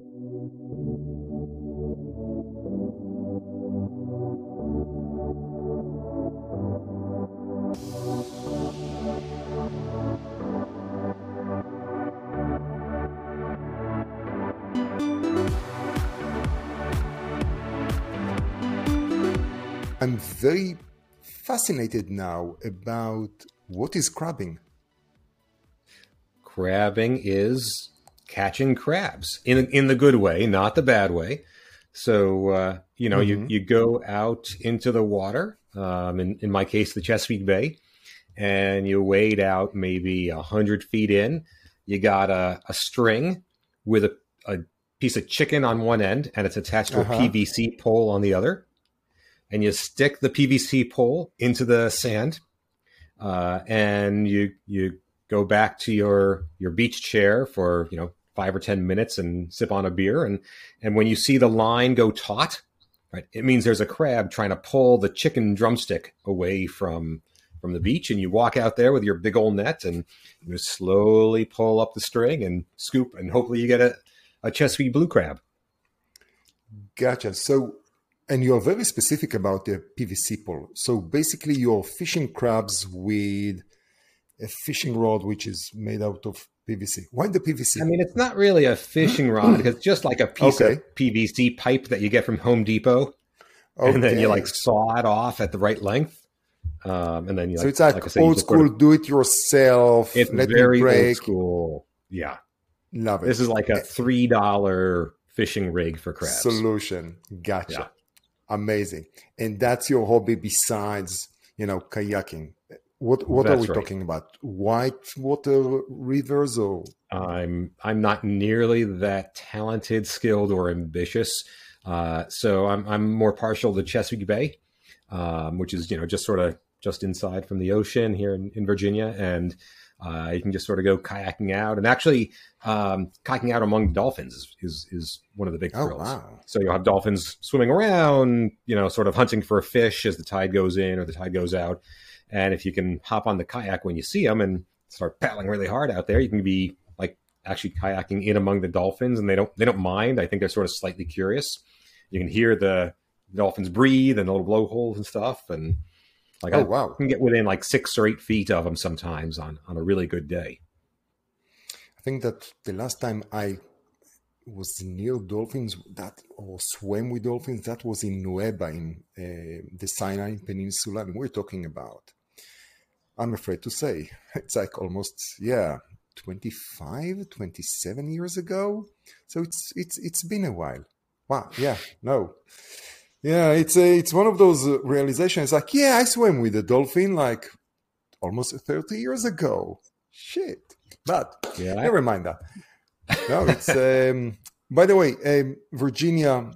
I'm very fascinated now about what is crabbing. Crabbing is catching crabs in in the good way, not the bad way. So uh, you know, mm-hmm. you you go out into the water. Um, in in my case, the Chesapeake Bay, and you wade out maybe a hundred feet in. You got a, a string with a, a piece of chicken on one end, and it's attached to uh-huh. a PVC pole on the other and you stick the PVC pole into the sand, uh, and you you go back to your your beach chair for you know five or ten minutes and sip on a beer, and and when you see the line go taut, right, it means there's a crab trying to pull the chicken drumstick away from from the beach, and you walk out there with your big old net, and you slowly pull up the string and scoop, and hopefully you get a a Chesapeake blue crab. Gotcha. So and you're very specific about the PVC pole. So basically, you're fishing crabs with a fishing rod which is made out of PVC. Why the PVC? I mean, it's not really a fishing rod. It's just like a piece okay. of PVC pipe that you get from Home Depot, okay. and then you like saw it off at the right length. Um, and then you so it's like, like say, old school, do it yourself. It's very old school. Yeah, love it. This is like a three dollar fishing rig for crabs solution. Gotcha. Yeah. Amazing. And that's your hobby besides, you know, kayaking. What what that's are we right. talking about? White water rivers or I'm I'm not nearly that talented, skilled, or ambitious. Uh, so I'm I'm more partial to Chesapeake Bay, um, which is you know just sort of just inside from the ocean here in, in Virginia, and uh, you can just sort of go kayaking out, and actually, um, kayaking out among dolphins is, is, is one of the big oh, thrills. Wow. So you'll have dolphins swimming around, you know, sort of hunting for a fish as the tide goes in or the tide goes out. And if you can hop on the kayak when you see them and start paddling really hard out there, you can be like actually kayaking in among the dolphins, and they don't they don't mind. I think they're sort of slightly curious. You can hear the dolphins breathe and the little blowholes and stuff, and like oh, I wow. can get within like six or eight feet of them sometimes on on a really good day. I think that the last time I was near dolphins that or swam with dolphins that was in Nuweiba in uh, the Sinai Peninsula, and we're talking about. I'm afraid to say it's like almost yeah 25 27 years ago so it's it's it's been a while wow yeah no yeah, it's a, it's one of those uh, realizations. Like, yeah, I swam with a dolphin like almost thirty years ago. Shit, but yeah, never mind that. No, it's. um, by the way, um, Virginia,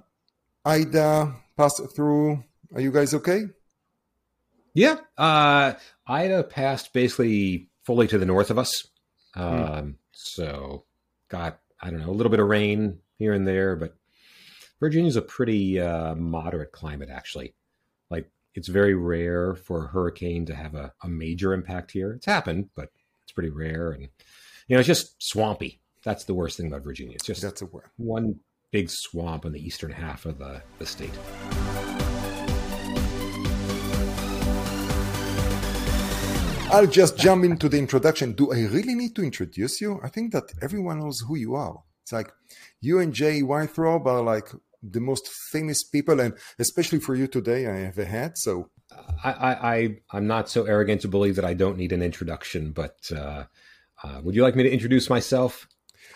Ida passed through. Are you guys okay? Yeah, uh, Ida passed basically fully to the north of us. Hmm. Um, mm. So got I don't know a little bit of rain here and there, but Virginia's a pretty uh, moderate climate, actually. Like it's very rare for a hurricane to have a, a major impact here. It's happened, but it's pretty rare, and you know, it's just swampy. That's the worst thing about Virginia. It's just that's a word. one big swamp in the eastern half of the, the state. I'll just jump into the introduction. Do I really need to introduce you? I think that everyone knows who you are. It's like you and Jay Weintraub are like the most famous people, and especially for you today, I have a hat. So I, I, I am not so arrogant to believe that I don't need an introduction, but uh, uh, would you like me to introduce myself?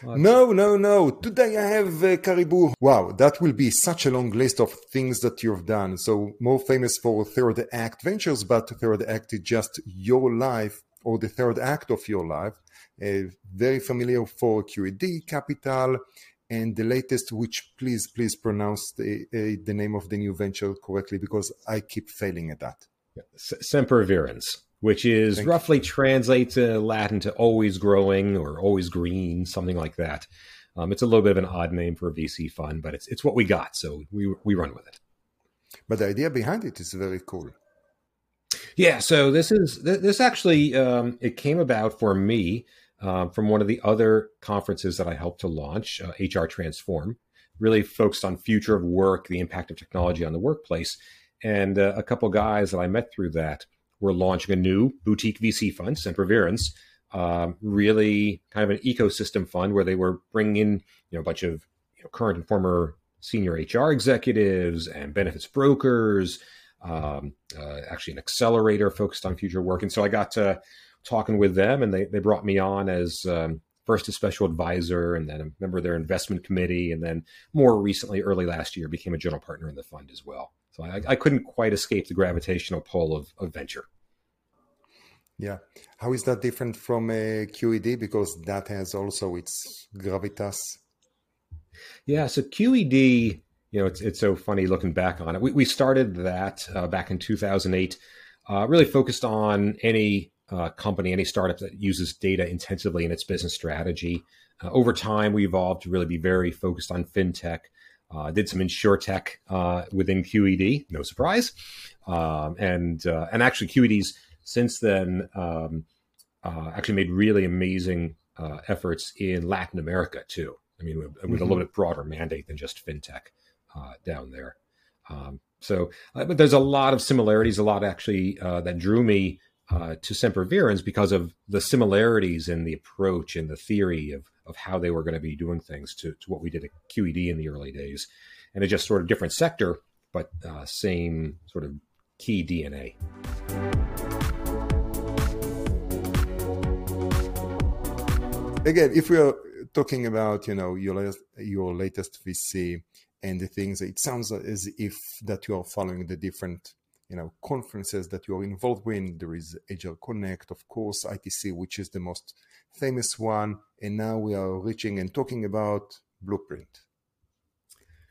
No, no, no. Today I have uh, Caribou. Wow, that will be such a long list of things that you've done. So more famous for Third Act Ventures, but Third Act is just your life or the third act of your life. Uh, very familiar for QED Capital, and the latest, which please please pronounce the uh, the name of the new venture correctly because I keep failing at that. Sempervirens, which is roughly translates in Latin to always growing or always green, something like that. Um, it's a little bit of an odd name for a VC fund, but it's it's what we got, so we we run with it. But the idea behind it is very cool. Yeah, so this is this actually um, it came about for me uh, from one of the other conferences that I helped to launch, uh, HR Transform, really focused on future of work, the impact of technology on the workplace. And uh, a couple guys that I met through that were launching a new boutique VC fund, Sempervirens, um, really kind of an ecosystem fund where they were bringing in you know a bunch of you know, current and former senior HR executives and benefits brokers, um, uh, actually an accelerator focused on future work. And so I got to talking with them, and they they brought me on as um, first a special advisor, and then a member of their investment committee, and then more recently, early last year, became a general partner in the fund as well. So I, I couldn't quite escape the gravitational pull of, of venture. Yeah. How is that different from a QED? Because that has also its gravitas. Yeah. So QED, you know, it's, it's so funny looking back on it. We, we started that uh, back in 2008, uh, really focused on any uh, company, any startup that uses data intensively in its business strategy. Uh, over time, we evolved to really be very focused on fintech. Uh, did some insure tech uh, within QED, no surprise, um, and and actually QED's since then um, uh, actually made really amazing uh, efforts in Latin America too. I mean, with, with mm-hmm. a little bit broader mandate than just fintech uh, down there. Um, so, uh, but there's a lot of similarities, a lot actually uh, that drew me uh, to Sempervirens because of the similarities in the approach and the theory of of how they were going to be doing things to, to what we did at QED in the early days, and it's just sort of different sector, but uh, same sort of key DNA. again, if we are talking about you know your your latest VC and the things, it sounds as if that you are following the different you know conferences that you are involved with. There is Agile Connect, of course, ITC, which is the most famous one, and now we are reaching and talking about Blueprint.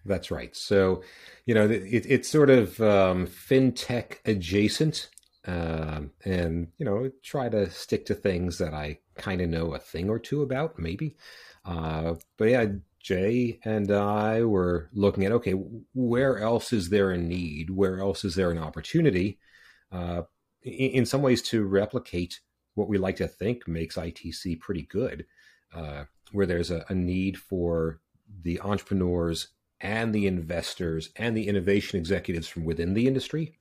That's right. So, you know, it, it's sort of um, fintech adjacent um, and you know try to stick to things that I kind of know a thing or two about, maybe. Uh, but yeah, Jay and I were looking at okay, where else is there a need? Where else is there an opportunity? Uh, in, in, some ways, to replicate what we like to think makes ITC pretty good, uh, where there's a, a need for the entrepreneurs and the investors and the innovation executives from within the industry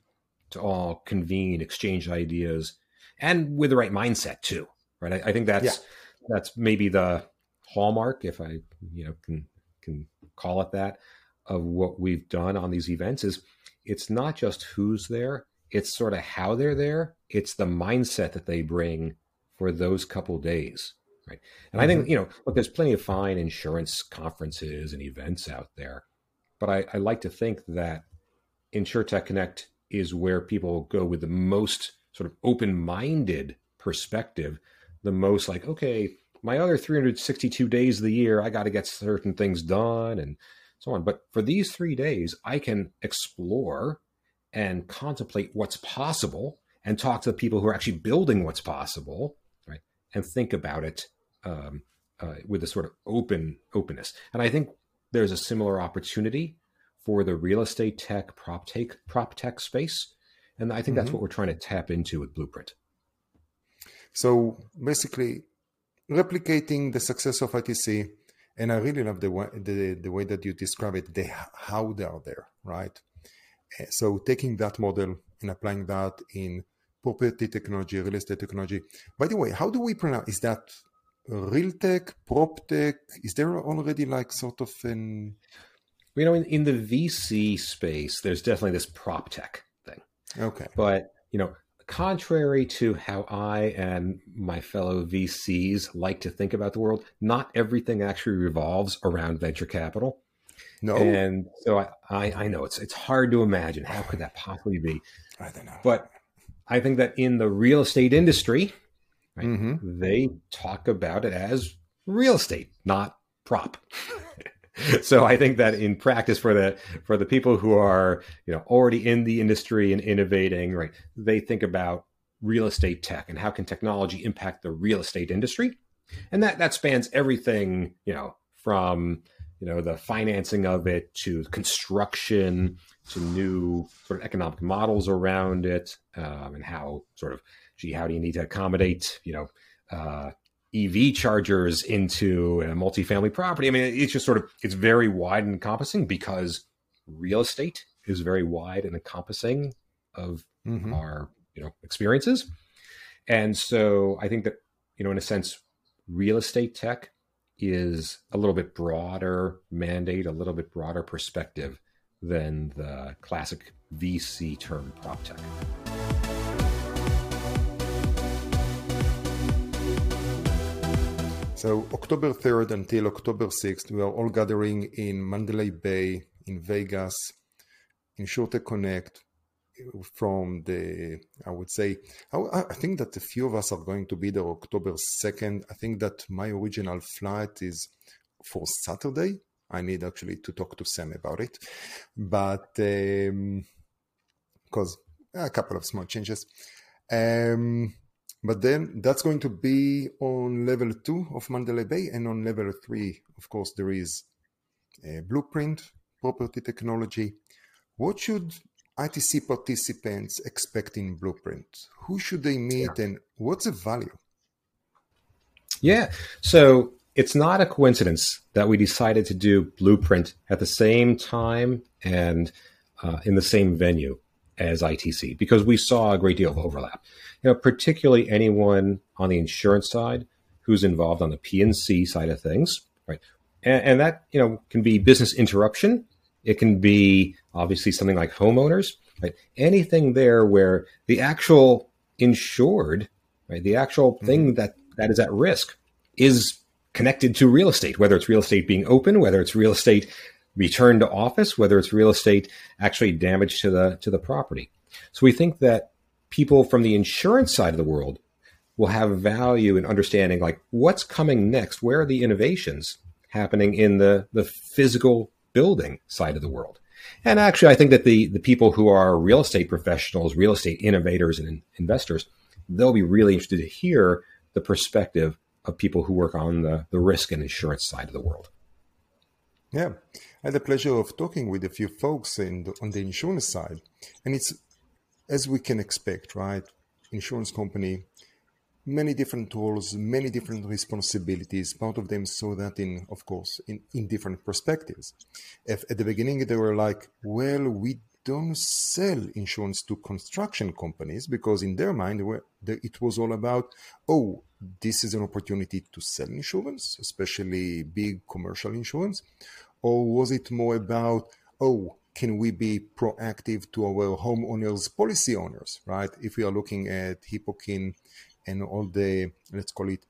to all convene, exchange ideas, and with the right mindset too. Right. I, I think that's yeah. that's maybe the hallmark, if I you know can can call it that, of what we've done on these events is it's not just who's there, it's sort of how they're there. It's the mindset that they bring for those couple days. Right. And mm-hmm. I think, mm-hmm. you know, look, there's plenty of fine insurance conferences and events out there. But I, I like to think that InsureTech Connect is where people go with the most sort of open minded perspective, the most like, okay, my other 362 days of the year, I got to get certain things done and so on. But for these three days, I can explore and contemplate what's possible and talk to the people who are actually building what's possible, right? And think about it um, uh, with a sort of open openness. And I think there's a similar opportunity for the real estate tech prop tech prop tech space and i think mm-hmm. that's what we're trying to tap into with blueprint so basically replicating the success of itc and i really love the way the, the way that you describe it the how they are there right eh, so taking that model and applying that in property technology real estate technology by the way how do we pronounce is that real tech prop tech is there already like sort of an you know, in, in the VC space, there's definitely this prop tech thing. Okay. But, you know, contrary to how I and my fellow VCs like to think about the world, not everything actually revolves around venture capital. No. And so I, I, I know it's it's hard to imagine how could that possibly be. I don't know. But I think that in the real estate industry, right, mm-hmm. they talk about it as real estate, not prop. so I think that in practice for the for the people who are you know already in the industry and innovating, right, they think about real estate tech and how can technology impact the real estate industry, and that that spans everything you know from you know the financing of it to construction to new sort of economic models around it um, and how sort of gee how do you need to accommodate you know uh, EV chargers into a multifamily property. I mean, it's just sort of it's very wide and encompassing because real estate is very wide and encompassing of mm-hmm. our you know experiences. And so I think that you know in a sense real estate tech is a little bit broader mandate, a little bit broader perspective than the classic VC term prop tech. So October 3rd until October 6th, we are all gathering in Mandalay Bay, in Vegas, in InsureTech Connect from the, I would say, I, I think that a few of us are going to be there October 2nd. I think that my original flight is for Saturday. I need actually to talk to Sam about it. But, um, because a couple of small changes. Um, but then that's going to be on level two of Mandalay Bay. And on level three, of course, there is a blueprint, property technology. What should ITC participants expecting blueprint? Who should they meet yeah. and what's the value? Yeah. So it's not a coincidence that we decided to do blueprint at the same time and uh, in the same venue as ITC because we saw a great deal of overlap. You know, particularly anyone on the insurance side who's involved on the P&C side of things, right? And, and that you know can be business interruption. It can be obviously something like homeowners, right? Anything there where the actual insured, right, the actual mm-hmm. thing that that is at risk is connected to real estate, whether it's real estate being open, whether it's real estate return to office, whether it's real estate actually damage to the to the property. So we think that people from the insurance side of the world will have value in understanding like what's coming next, where are the innovations happening in the the physical building side of the world. And actually, I think that the the people who are real estate professionals, real estate innovators, and investors, they'll be really interested to hear the perspective of people who work on the, the risk and insurance side of the world. Yeah, I had the pleasure of talking with a few folks in the, on the insurance side, and it's as we can expect, right? Insurance company, many different tools, many different responsibilities. Part of them saw that in, of course, in, in different perspectives. If at the beginning they were like, well, we don't sell insurance to construction companies because in their mind it was all about, oh, this is an opportunity to sell insurance, especially big commercial insurance? Or was it more about, oh, can we be proactive to our homeowners, policy owners, right? If we are looking at Hippo, Kin and all the, let's call it,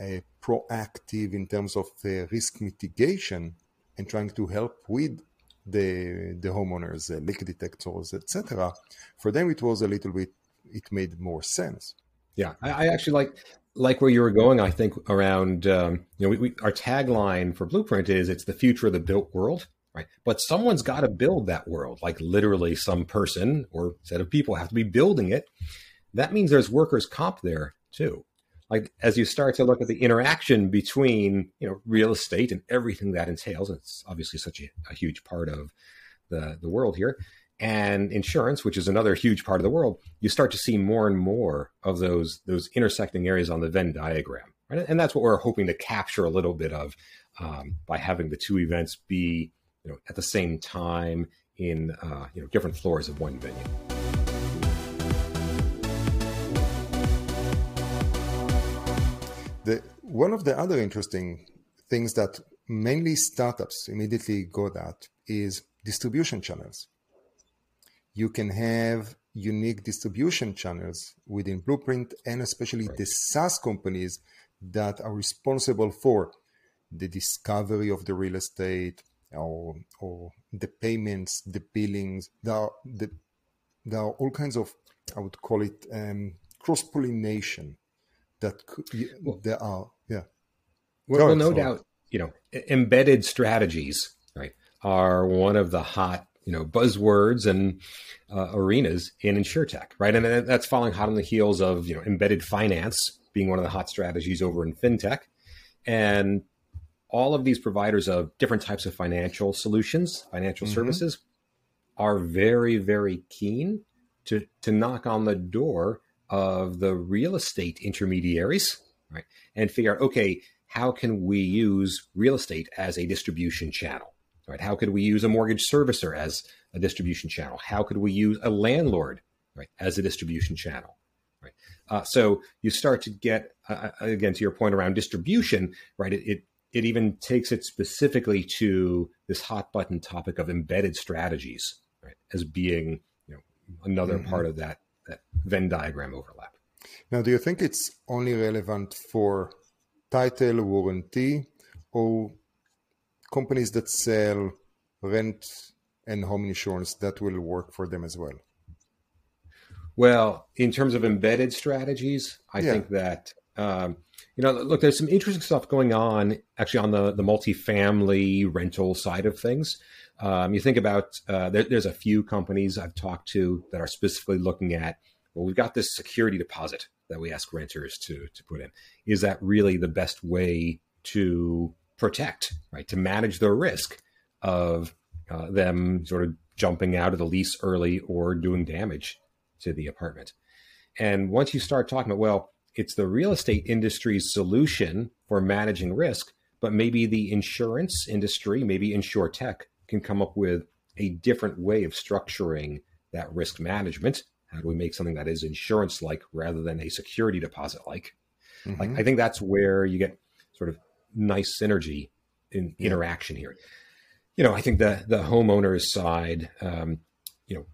uh, proactive in terms of the risk mitigation and trying to help with the the homeowners, uh, leak detectors, etc. For them, it was a little bit. It made more sense. Yeah, I, I actually like like where you were going, I think around um, you know we, we, our tagline for Blueprint is it's the future of the built world, right? But someone's got to build that world, like literally some person or set of people have to be building it. That means there's workers' comp there too. Like as you start to look at the interaction between you know real estate and everything that entails, it's obviously such a, a huge part of the the world here and insurance, which is another huge part of the world, you start to see more and more of those those intersecting areas on the Venn diagram, right? And that's what we're hoping to capture a little bit of um, by having the two events be, you know, at the same time in uh, you know different floors of one venue. The one of the other interesting things that mainly startups immediately go at is distribution channels you can have unique distribution channels within Blueprint and especially right. the SaaS companies that are responsible for the discovery of the real estate or, or the payments, the billings. There are, the, there are all kinds of, I would call it um, cross pollination that could, well, there are, yeah. Well, well no doubt, you know, embedded strategies, right, are one of the hot you know buzzwords and uh, arenas in insurtech, right? And that's falling hot on the heels of you know embedded finance being one of the hot strategies over in fintech, and all of these providers of different types of financial solutions, financial mm-hmm. services, are very very keen to to knock on the door of the real estate intermediaries, right? And figure out, okay, how can we use real estate as a distribution channel, right? How could we use a mortgage servicer as a distribution channel? How could we use a landlord, right, as a distribution channel, right? Uh, so you start to get, uh, uh again, to your point around distribution, right? It, it it even takes it specifically to this hot button topic of embedded strategies, right, as being you know another mm-hmm. part of that that Venn diagram overlap. Now, do you think it's only relevant for title warranty or companies that sell rent and home insurance that will work for them as well? Well, in terms of embedded strategies, I yeah. think that um, you know, look, there's some interesting stuff going on actually on the the multifamily rental side of things. Um, you think about uh, there, there's a few companies I've talked to that are specifically looking at. Well, we've got this security deposit that we ask renters to to put in. Is that really the best way to protect, right? To manage the risk of uh, them sort of jumping out of the lease early or doing damage to the apartment. And once you start talking about, well, it's the real estate industry's solution for managing risk, but maybe the insurance industry, maybe insure tech, can come up with a different way of structuring that risk management. How do we make something that is insurance like rather than a security deposit like? Mm-hmm. Like I think that's where you get sort of nice synergy in yeah. interaction here. You know, I think the the homeowners side, um, you know,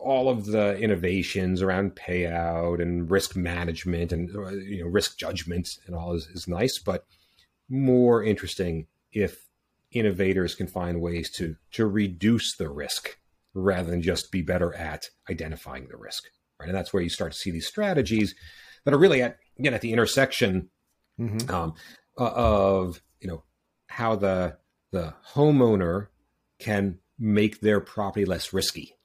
all of the innovations around payout and risk management and uh, you know risk judgment and all is, is nice, but more interesting if innovators can find ways to to reduce the risk rather than just be better at identifying the risk. Right, and that's where you start to see these strategies that are really at again at the intersection mm-hmm. um, of you know how the the homeowner can make their property less risky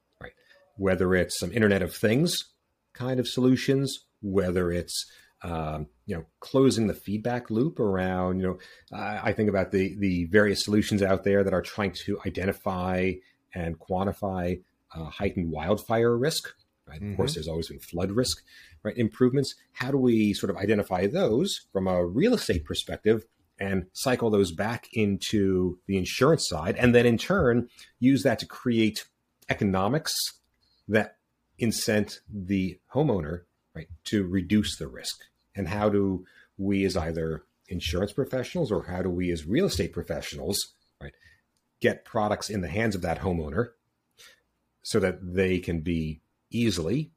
whether it's some Internet of Things kind of solutions, whether it's um, you know closing the feedback loop around you know I, I think about the the various solutions out there that are trying to identify and quantify uh, heightened wildfire risk. Right? Mm-hmm. Of course, mm-hmm. there's always been flood risk. Right? Improvements. How do we sort of identify those from a real estate perspective? and cycle those back into the insurance side, and then in turn use that to create economics that incent the homeowner right to reduce the risk? And how do we as either insurance professionals or how do we as real estate professionals right get products in the hands of that homeowner so that they can be easily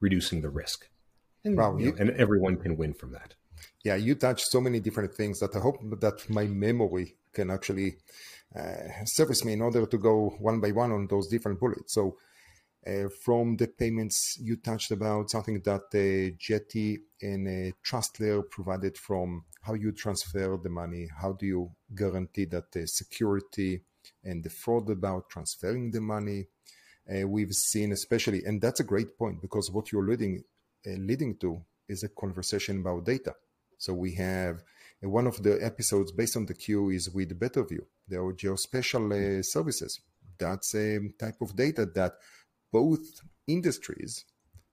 reducing the risk? And, wow, you know, and everyone can win from that. Yeah you touched so many different things that i hope that my memory can actually uh, service me in order to go one by one on those different bullets. So from the payments you touched about something that uh, Jetty and uh, Trustlayer provided from how you transfer the money, how do you guarantee that the security and the fraud about transferring the money. Uh, we've seen especially, and that's a great point because what you're leading uh, leading to is a conversation about data. So we have uh, one of the episodes based on the queue is with BetterView, the geospatial services. That's a type of data that both industries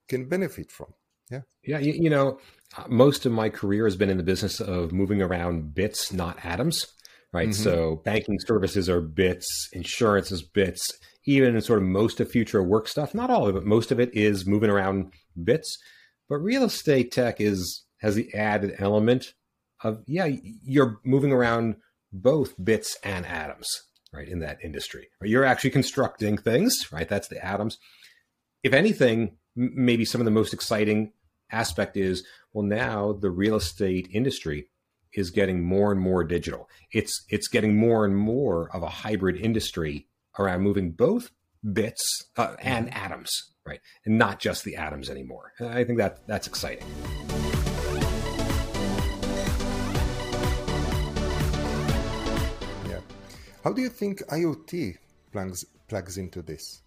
can benefit from. Yeah. Yeah. You, you, know, most of my career has been in the business of moving around bits, not atoms. Right. Mm-hmm. So banking services are bits, insurance is bits, even sort of most of future work stuff, not all of it, most of it is moving around bits. But real estate tech is has the added element of, yeah, you're moving around both bits and atoms right, in that industry. You're actually constructing things, right? That's the atoms. If anything, maybe some of the most exciting aspect is well, now the real estate industry is getting more and more digital. It's it's getting more and more of a hybrid industry around moving both bits uh, and atoms, right, and not just the atoms anymore. I think that that's exciting. How do you think IoT plugs plugs into this?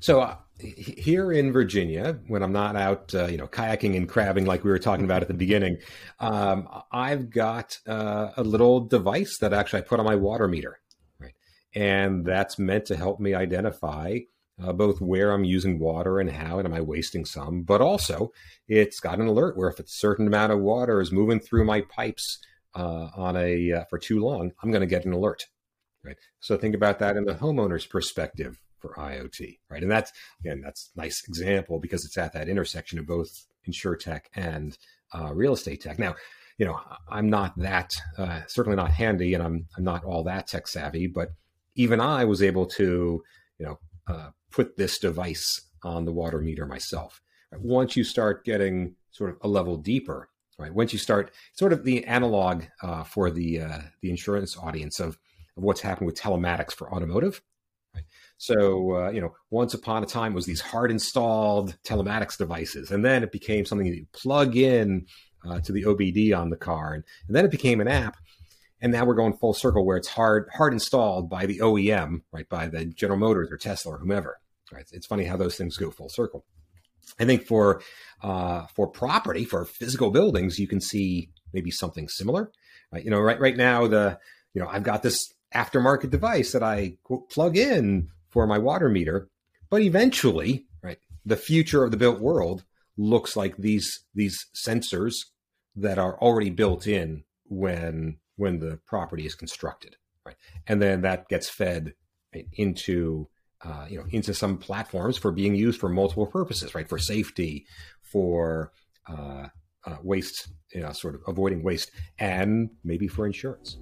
So uh, here in Virginia, when I'm not out, uh, you know, kayaking and crabbing like we were talking about at the beginning, um, I've got uh, a little device that actually I put on my water meter, right? And that's meant to help me identify uh, both where I'm using water and how, and am I wasting some, but also it's got an alert where if a certain amount of water is moving through my pipes uh, on a uh, for too long, I'm going to get an alert. Right. So think about that in the homeowner's perspective for IoT. Right. And that's again that's nice example because it's at that intersection of both insure tech and uh, real estate tech. Now, you know, I'm not that uh, certainly not handy, and I'm I'm not all that tech savvy, but even I was able to, you know, uh, put this device on the water meter myself. Once you start getting sort of a level deeper, right? Once you start sort of the analog uh, for the uh, the insurance audience of, of what's happened with telematics for automotive. Right? So uh, you know, once upon a time was these hard installed telematics devices, and then it became something that you plug in uh, to the OBD on the car, and, and then it became an app and now we're going full circle where it's hard hard installed by the OEM, right, by the General Motors or Tesla or whomever. Right? It's funny how those things go full circle. I think for uh, for property for physical buildings, you can see maybe something similar. Right? You know, right right now the you know I've got this aftermarket device that I plug in for my water meter, but eventually, right, the future of the built world looks like these these sensors that are already built in when when the property is constructed, right? And then that gets fed into uh, you know into some platforms for being used for multiple purposes, right? For safety, for uh, uh, waste, you know, sort of avoiding waste, and maybe for insurance.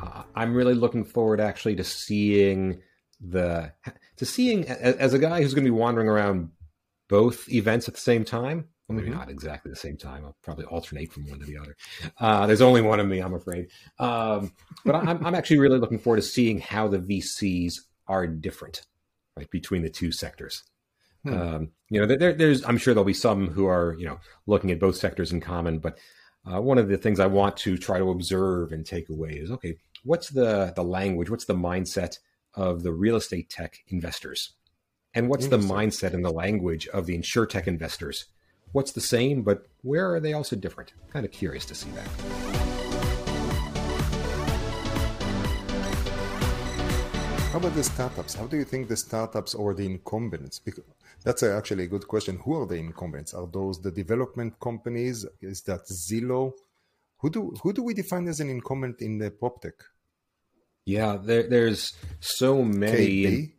Uh, I'm really looking forward actually to seeing the to seeing as a guy who's going to be wandering around both events at the same time. Well, maybe mm-hmm. not exactly the same time. I'll probably alternate from one to the other. Uh, there's only one of me, I'm afraid. Um, but I'm, I'm actually really looking forward to seeing how the VCs are different, right, between the two sectors. Hmm. Um, you know, there, there's I'm sure there'll be some who are you know looking at both sectors in common, but uh, one of the things I want to try to observe and take away is okay, what's the the language, what's the mindset of the real estate tech investors? And what's the mindset and the language of the insure tech investors? What's the same, but where are they also different? Kind of curious to see that. How about the startups? How do you think the startups or the incumbents? Because that's actually a good question. Who are the incumbents? Are those the development companies? Is that Zillow? Who do who do we define as an incumbent in the prop tech? Yeah, there, there's so many.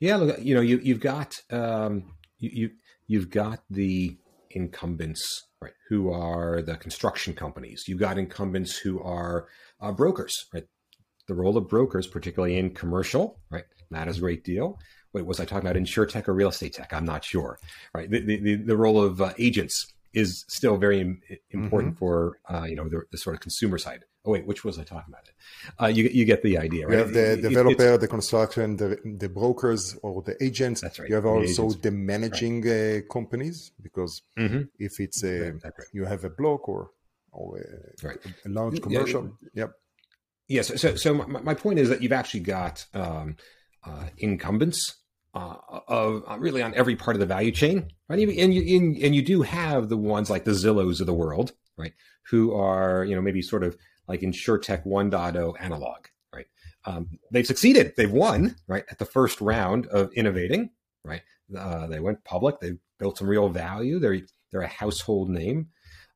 Yeah, look, you know, you you've got um, you, you you've got the incumbents, right, who are the construction companies. You've got incumbents who are uh, brokers, right. The role of brokers, particularly in commercial, right, matters a great deal. Wait, was I talking about insure tech or real estate tech? I'm not sure, right. The the, the role of uh, agents is still very important mm-hmm. for uh, you know the, the, sort of consumer side. Oh wait, which was I talking about? It. Uh, you you get the idea, right? You have the developer, the construction, the, the brokers, or the agents. That's right. You have the also agents. the managing right. uh, companies because mm-hmm. if it's a right. you have a block or or a, right. a large commercial. Yeah. Yep. Yes. So so my, my, point is that you've actually got um, uh, incumbents uh, of uh, really on every part of the value chain, right? And you and, and you do have the ones like the Zillows of the world, right? Who are you know maybe sort of like InsureTech 1.0 analog, right? Um, they've succeeded. They've won, right, at the first round of innovating, right? Uh, they went public. They built some real value. They're they're a household name,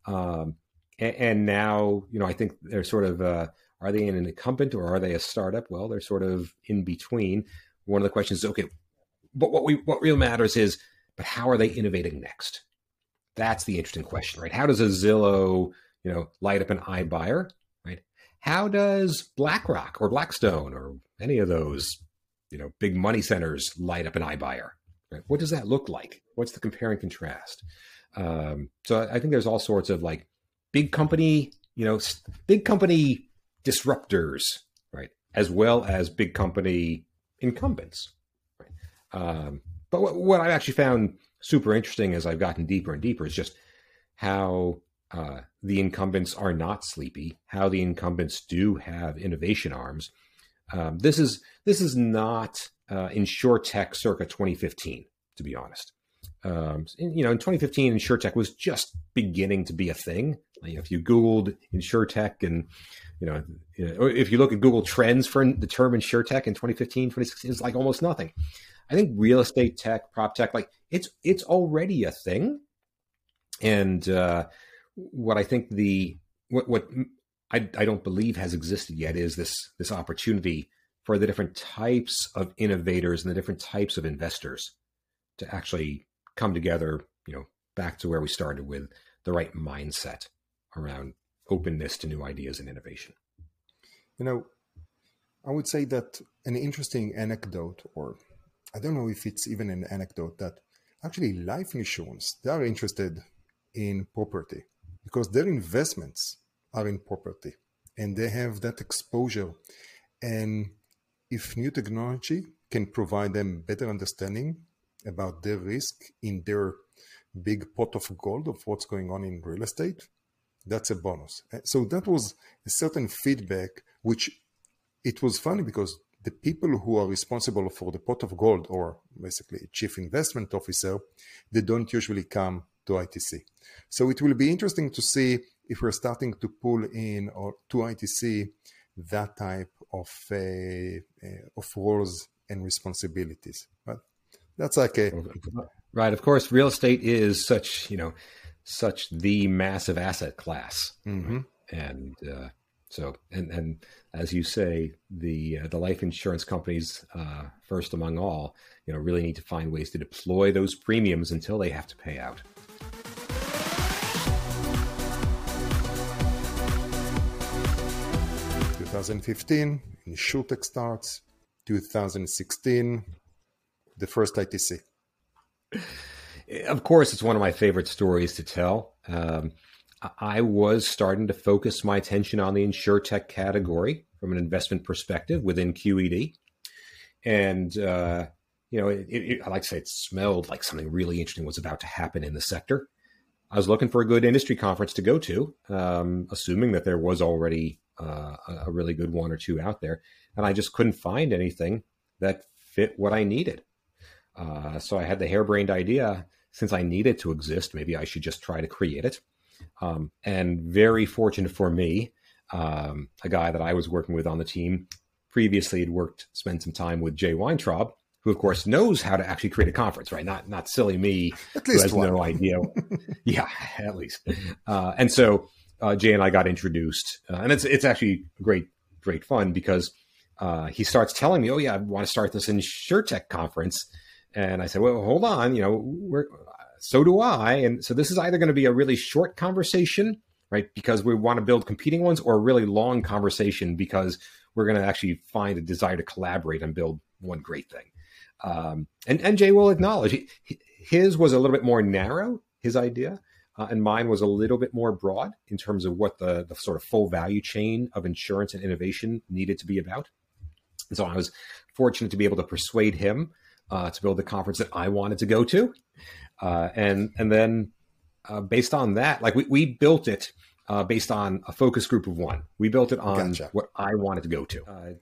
um, and, and, now you know I think they're sort of uh, are they an incumbent or are they a startup? Well, they're sort of in between. One of the questions is okay, but what we what real matters is, but how are they innovating next? That's the interesting question, right? How does a Zillow, you know, light up an iBuyer? How does BlackRock or Blackstone or any of those, you know, big money centers light up an iBuyer? Right? What does that look like? What's the compare and contrast? Um, so I think there's all sorts of like big company, you know, big company disruptors, right, as well as big company incumbents. Right? Um, but what, what I've actually found super interesting as I've gotten deeper and deeper is just how uh, the incumbents are not sleepy, how the incumbents do have innovation arms. Um, this is this is not uh, insure tech circa 2015, to be honest. Um, you know, in 2015, insurtech was just beginning to be a thing. Like, if you Googled insurtech and you know, if you look at Google Trends for the term insurtech in 2015, 2016, it's like almost nothing. I think real estate tech, prop tech, like it's it's already a thing. And uh, what I think the what what I, I don't believe has existed yet is this this opportunity for the different types of innovators and the different types of investors to actually come together, you know, back to where we started with the right mindset around openness to new ideas and innovation. You know, I would say that an interesting anecdote, or I don't know if it's even an anecdote, that actually life insurance, they are interested in property because their investments are in property and they have that exposure. And if new technology can provide them better understanding about their risk in their big pot of gold of what's going on in real estate, that's a bonus. Uh, so that was a certain feedback, which it was funny because the people who are responsible for the pot of gold, or basically chief investment officer, they don't usually come to ITC. So it will be interesting to see if we're starting to pull in or to ITC that type of uh, uh, of roles and responsibilities. But that's like a right. Of course, real estate is such you know such the massive asset class, mm-hmm. and uh, so and and as you say, the uh, the life insurance companies, uh, first among all, you know, really need to find ways to deploy those premiums until they have to pay out. Two thousand fifteen, InsurTech starts. 2016, the first ITC of course, it's one of my favorite stories to tell. Um, I was starting to focus my attention on the insurtech category from an investment perspective within QED, and uh, you know, it, it, I like to say it smelled like something really interesting was about to happen in the sector. I was looking for a good industry conference to go to, um, assuming that there was already uh, a really good one or two out there, and I just couldn't find anything that fit what I needed. Uh, so I had the harebrained idea since I need it to exist, maybe I should just try to create it. Um, and very fortunate for me, um, a guy that I was working with on the team previously had worked, spent some time with Jay Weintraub, who of course knows how to actually create a conference, right? Not not silly me who has one. no idea. yeah, at least. Uh, and so uh, Jay and I got introduced, uh, and it's it's actually great great fun because uh, he starts telling me, "Oh yeah, I want to start this InsurTech conference." And I said, well, hold on, you know, so do I. And so this is either going to be a really short conversation, right? Because we want to build competing ones or a really long conversation because we're going to actually find a desire to collaborate and build one great thing. Um, and, and Jay will acknowledge he, his was a little bit more narrow, his idea, uh, and mine was a little bit more broad in terms of what the, the sort of full value chain of insurance and innovation needed to be about. And so I was fortunate to be able to persuade him uh, to build the conference that I wanted to go to, uh, and and then uh, based on that, like we, we built it uh, based on a focus group of one. We built it on gotcha. what I wanted to go to. Uh,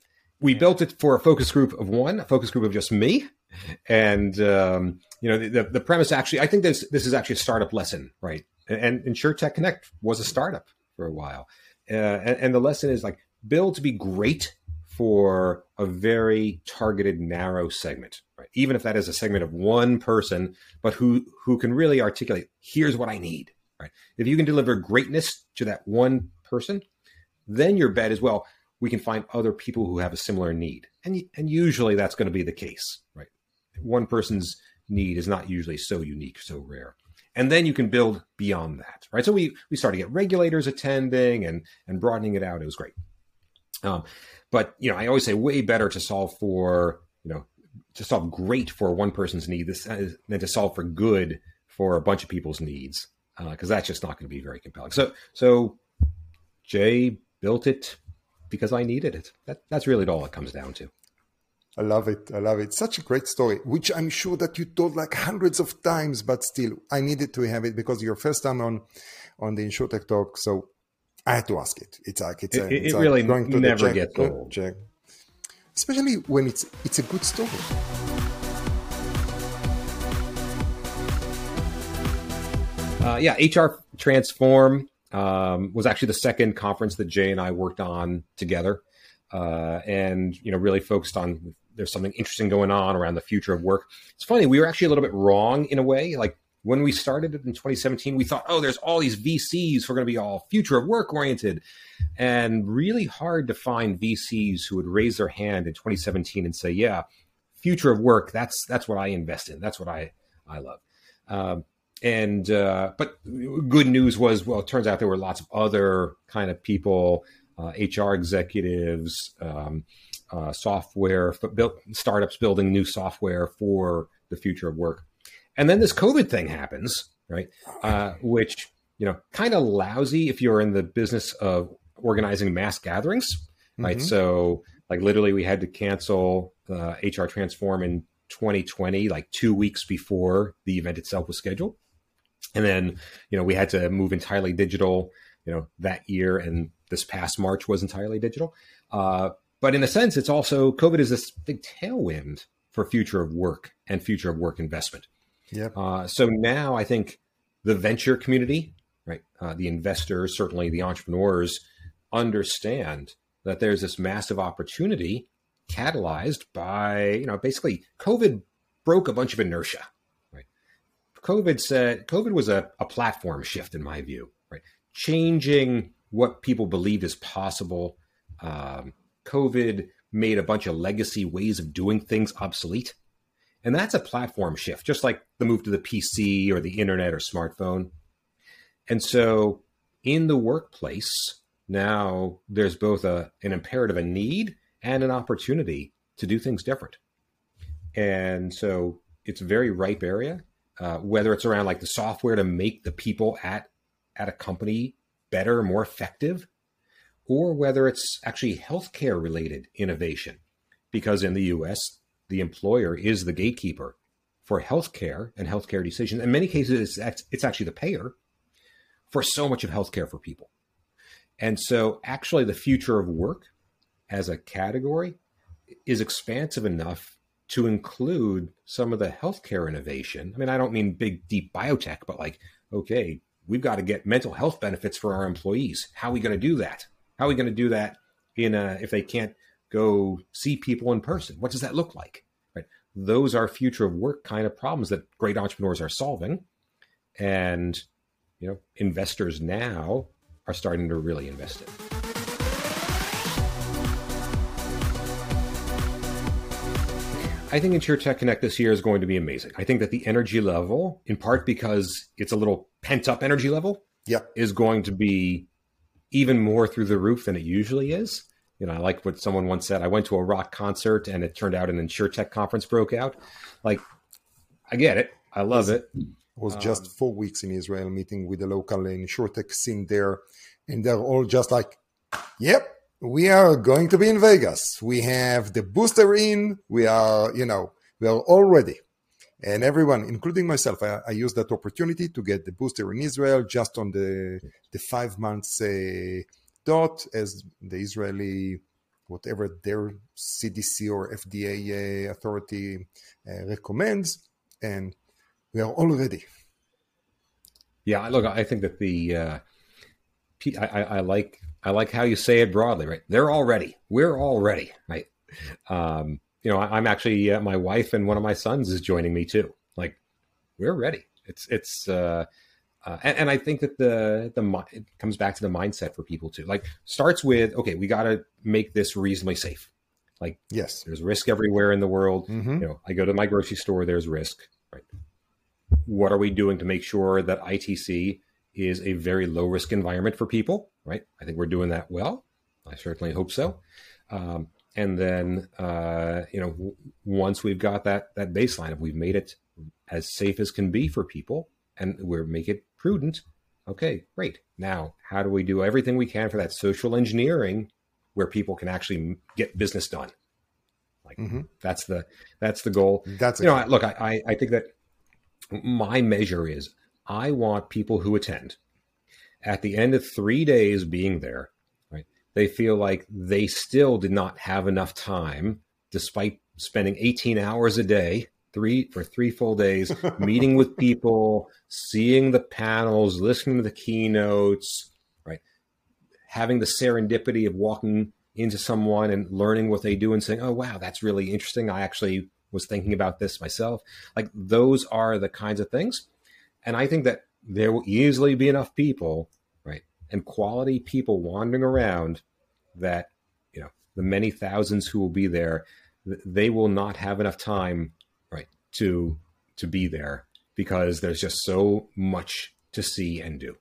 we built it for a focus group of one, a focus group of just me, and um, you know the, the premise actually. I think this this is actually a startup lesson, right? And, and InsureTech Connect was a startup for a while, uh, and, and the lesson is like build to be great for a very targeted, narrow segment, right? Even if that is a segment of one person, but who who can really articulate, here's what I need, right? If you can deliver greatness to that one person, then your bet is well, we can find other people who have a similar need, and and usually that's going to be the case, right? One person's need is not usually so unique, so rare and then you can build beyond that right so we we started to get regulators attending and and broadening it out it was great um, but you know, I always say way better to solve for you know to solve great for one person's need than to solve for good for a bunch of people's needs because uh, that's just not going to be very compelling. So so Jay built it because I needed it. That, that's really all it comes down to. I love it. I love it. Such a great story, which I'm sure that you told like hundreds of times, but still, I needed to have it because your first time on on the InsurTech talk. So I had to ask it. It's like it's, a, it, it's it like really going to never gets old. Check. Especially when it's it's a good story. Uh, yeah, HR Transform um, was actually the second conference that Jay and I worked on together, uh, and you know really focused on there's something interesting going on around the future of work. It's funny, we were actually a little bit wrong in a way. Like when we started in 2017, we thought, oh, there's all these VCs who are going to be all future of work oriented, and really hard to find VCs who would raise their hand in 2017 and say, yeah, future of work. That's that's what I invest in. That's what I I love. Um, and uh, but good news was well it turns out there were lots of other kind of people uh, hr executives um, uh, software built, startups building new software for the future of work and then this covid thing happens right uh, which you know kind of lousy if you're in the business of organizing mass gatherings right mm-hmm. so like literally we had to cancel hr transform in 2020 like two weeks before the event itself was scheduled and then, you know, we had to move entirely digital, you know, that year. And this past March was entirely digital. Uh, but in a sense, it's also COVID is this big tailwind for future of work and future of work investment. Yeah. Uh, so now I think the venture community, right, uh, the investors, certainly the entrepreneurs, understand that there's this massive opportunity catalyzed by, you know, basically COVID broke a bunch of inertia Right? COVID said COVID was a, a platform shift in my view, right? Changing what people believed is possible. Um, COVID made a bunch of legacy ways of doing things obsolete. And that's a platform shift, just like the move to the PC or the internet or smartphone. And so in the workplace, now there's both a, an imperative, a need, and an opportunity to do things different. And so it's a very ripe area. Uh, whether it's around like the software to make the people at at a company better, more effective, or whether it's actually healthcare related innovation, because in the U.S. the employer is the gatekeeper for healthcare and healthcare decisions. In many cases, it's, it's actually the payer for so much of healthcare for people. And so, actually, the future of work as a category is expansive enough to include some of the healthcare innovation. I mean, I don't mean big, deep biotech, but like, okay, we've got to get mental health benefits for our employees. How are we going to do that? How are we going to do that in a, if they can't go see people in person? What does that look like? Right. Those are future of work kind of problems that great entrepreneurs are solving. And, you know, investors now are starting to really invest in. I think InsureTech Connect this year is going to be amazing. I think that the energy level, in part because it's a little pent up energy level, yep. is going to be even more through the roof than it usually is. You know, I like what someone once said. I went to a rock concert and it turned out an InsurTech conference broke out. Like, I get it. I love it. It was just um, four weeks in Israel meeting with the local InsurTech scene there. And they're all just like, yep, we are going to be in Vegas. We have the booster in. We are, you know, we are all ready. And everyone, including myself, I, I used that opportunity to get the booster in Israel just on the the five months uh, dot as the Israeli, whatever their CDC or FDA uh, authority uh, recommends, and we are all ready. Yeah, look, I think that the uh, I, I like I like how you say it broadly, right? They're all ready. We're all ready, right? Um, you know, I, am actually uh, my wife and one of my sons is joining me too. Like, we're ready. It's it's uh, uh, and, and, I think that the the it comes back to the mindset for people too. Like, starts with okay, we got to make this reasonably safe. Like, yes, there's risk everywhere in the world. Mm-hmm. You know, I go to my grocery store. There's risk. Right. What are we doing to make sure that ITC is a very low risk environment for people, right? I think we're doing that well. I certainly hope so. Um, and then, uh, you know, w- once we've got that that baseline, if we've made it as safe as can be for people, and we're make it prudent, okay, great. Now, how do we do everything we can for that social engineering, where people can actually get business done? Like mm-hmm. that's the that's the goal. That's you know, I, look, I I think that my measure is I want people who attend at the end of three days being there? They feel like they still did not have enough time, despite spending 18 hours a day three for three full days, meeting with people, seeing the panels, listening to the keynotes, right? Having the serendipity of walking into someone and learning what they do and saying, "Oh, wow, that's really interesting. I actually was thinking about this myself." Like those are the kinds of things, and I think that there will easily be enough people, and quality people wandering around that you know the many thousands who will be there, they will not have enough time, right, to to be there because there's just so much to see and do.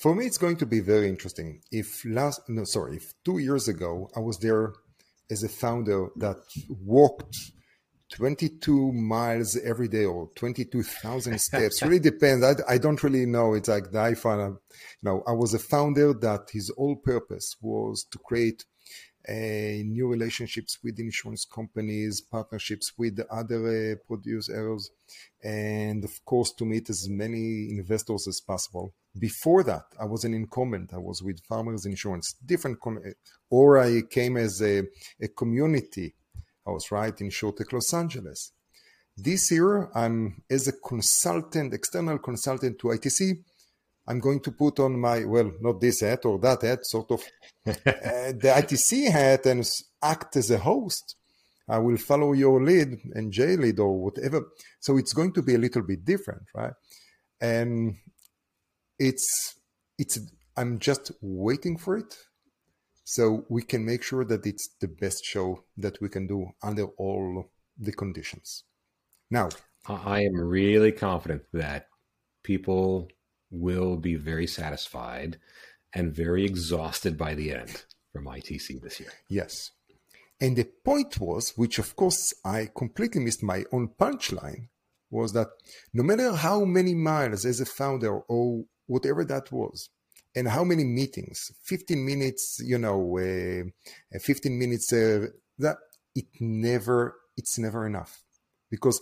For me, it's going to be very interesting. If last, no, sorry, if two years ago I was there as a founder that walked 22 miles every day or 22,000 steps, really depends. I, I, don't really know. It's like the iPhone. You know, I was a founder that his whole purpose was to create uh, new relationships with insurance companies, partnerships with other uh, producers, and of course to meet as many investors as possible. Before that, I was an incumbent. I was with Farmers Insurance, different, com- or I came as a, a community house, right, in Insurtech Los Angeles. This year, I'm as a consultant, external consultant to ITC. I'm going to put on my, well, not this hat or that hat, sort of uh, the ITC hat and act as a host. I will follow your lead and Jay lead or whatever. So it's going to be a little bit different, right? And it's it's I'm just waiting for it so we can make sure that it's the best show that we can do under all the conditions. Now, I am really confident that people will be very satisfied and very exhausted by the end from ITC this year. Yes. And the point was, which of course I completely missed my own punchline, was that no matter how many miles as a founder or whatever that was, and how many meetings, 15 minutes, you know, uh, 15 minutes, uh, that it never, it's never enough because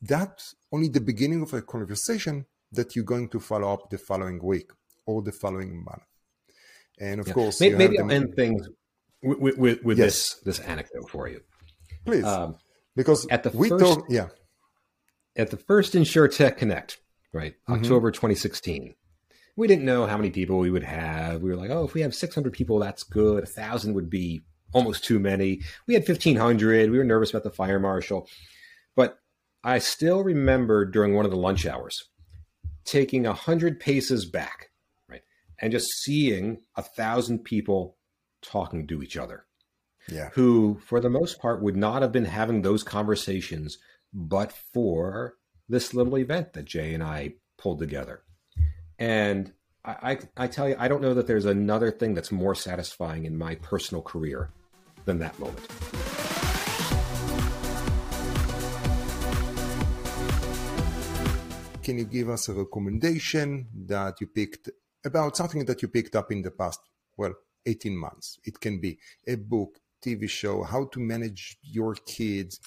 that's only the beginning of a conversation that you're going to follow up the following week or the following month. And of yeah. course, maybe, maybe I'll end things with, with, with yes. this, this anecdote for you. Please. Um, because at the we first, talk, yeah. At the first Tech Connect, right? Mm-hmm. October 2016 we didn't know how many people we would have. We were like, oh, if we have 600 people, that's good. A thousand would be almost too many. We had 1500. We were nervous about the fire marshal. But I still remember during one of the lunch hours taking a hundred paces back, right, and just seeing a thousand people talking to each other. Yeah. Who, for the most part, would not have been having those conversations but for this little event that Jay and I pulled together. And I, I, I tell you, I don't know that there's another thing that's more satisfying in my personal career than that moment. Can you give us a recommendation that you picked about something that you picked up in the past, well, 18 months? It can be a book, TV show, how to manage your kids,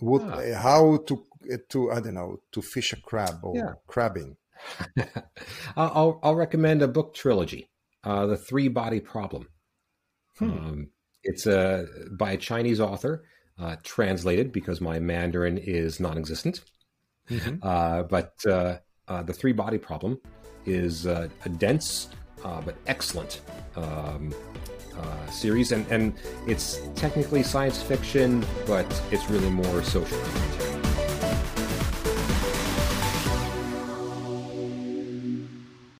what, ah. how to, to, I don't know, to fish a crab or yeah. crabbing. I'll, I'll recommend a book trilogy, uh, The Three Body Problem. Hmm. Um, it's a, by a Chinese author, uh, translated because my Mandarin is non existent. Mm-hmm. Uh, but uh, uh, The Three Body Problem is uh, a dense but excellent um, series. And, and it's technically science fiction, but it's really more social content.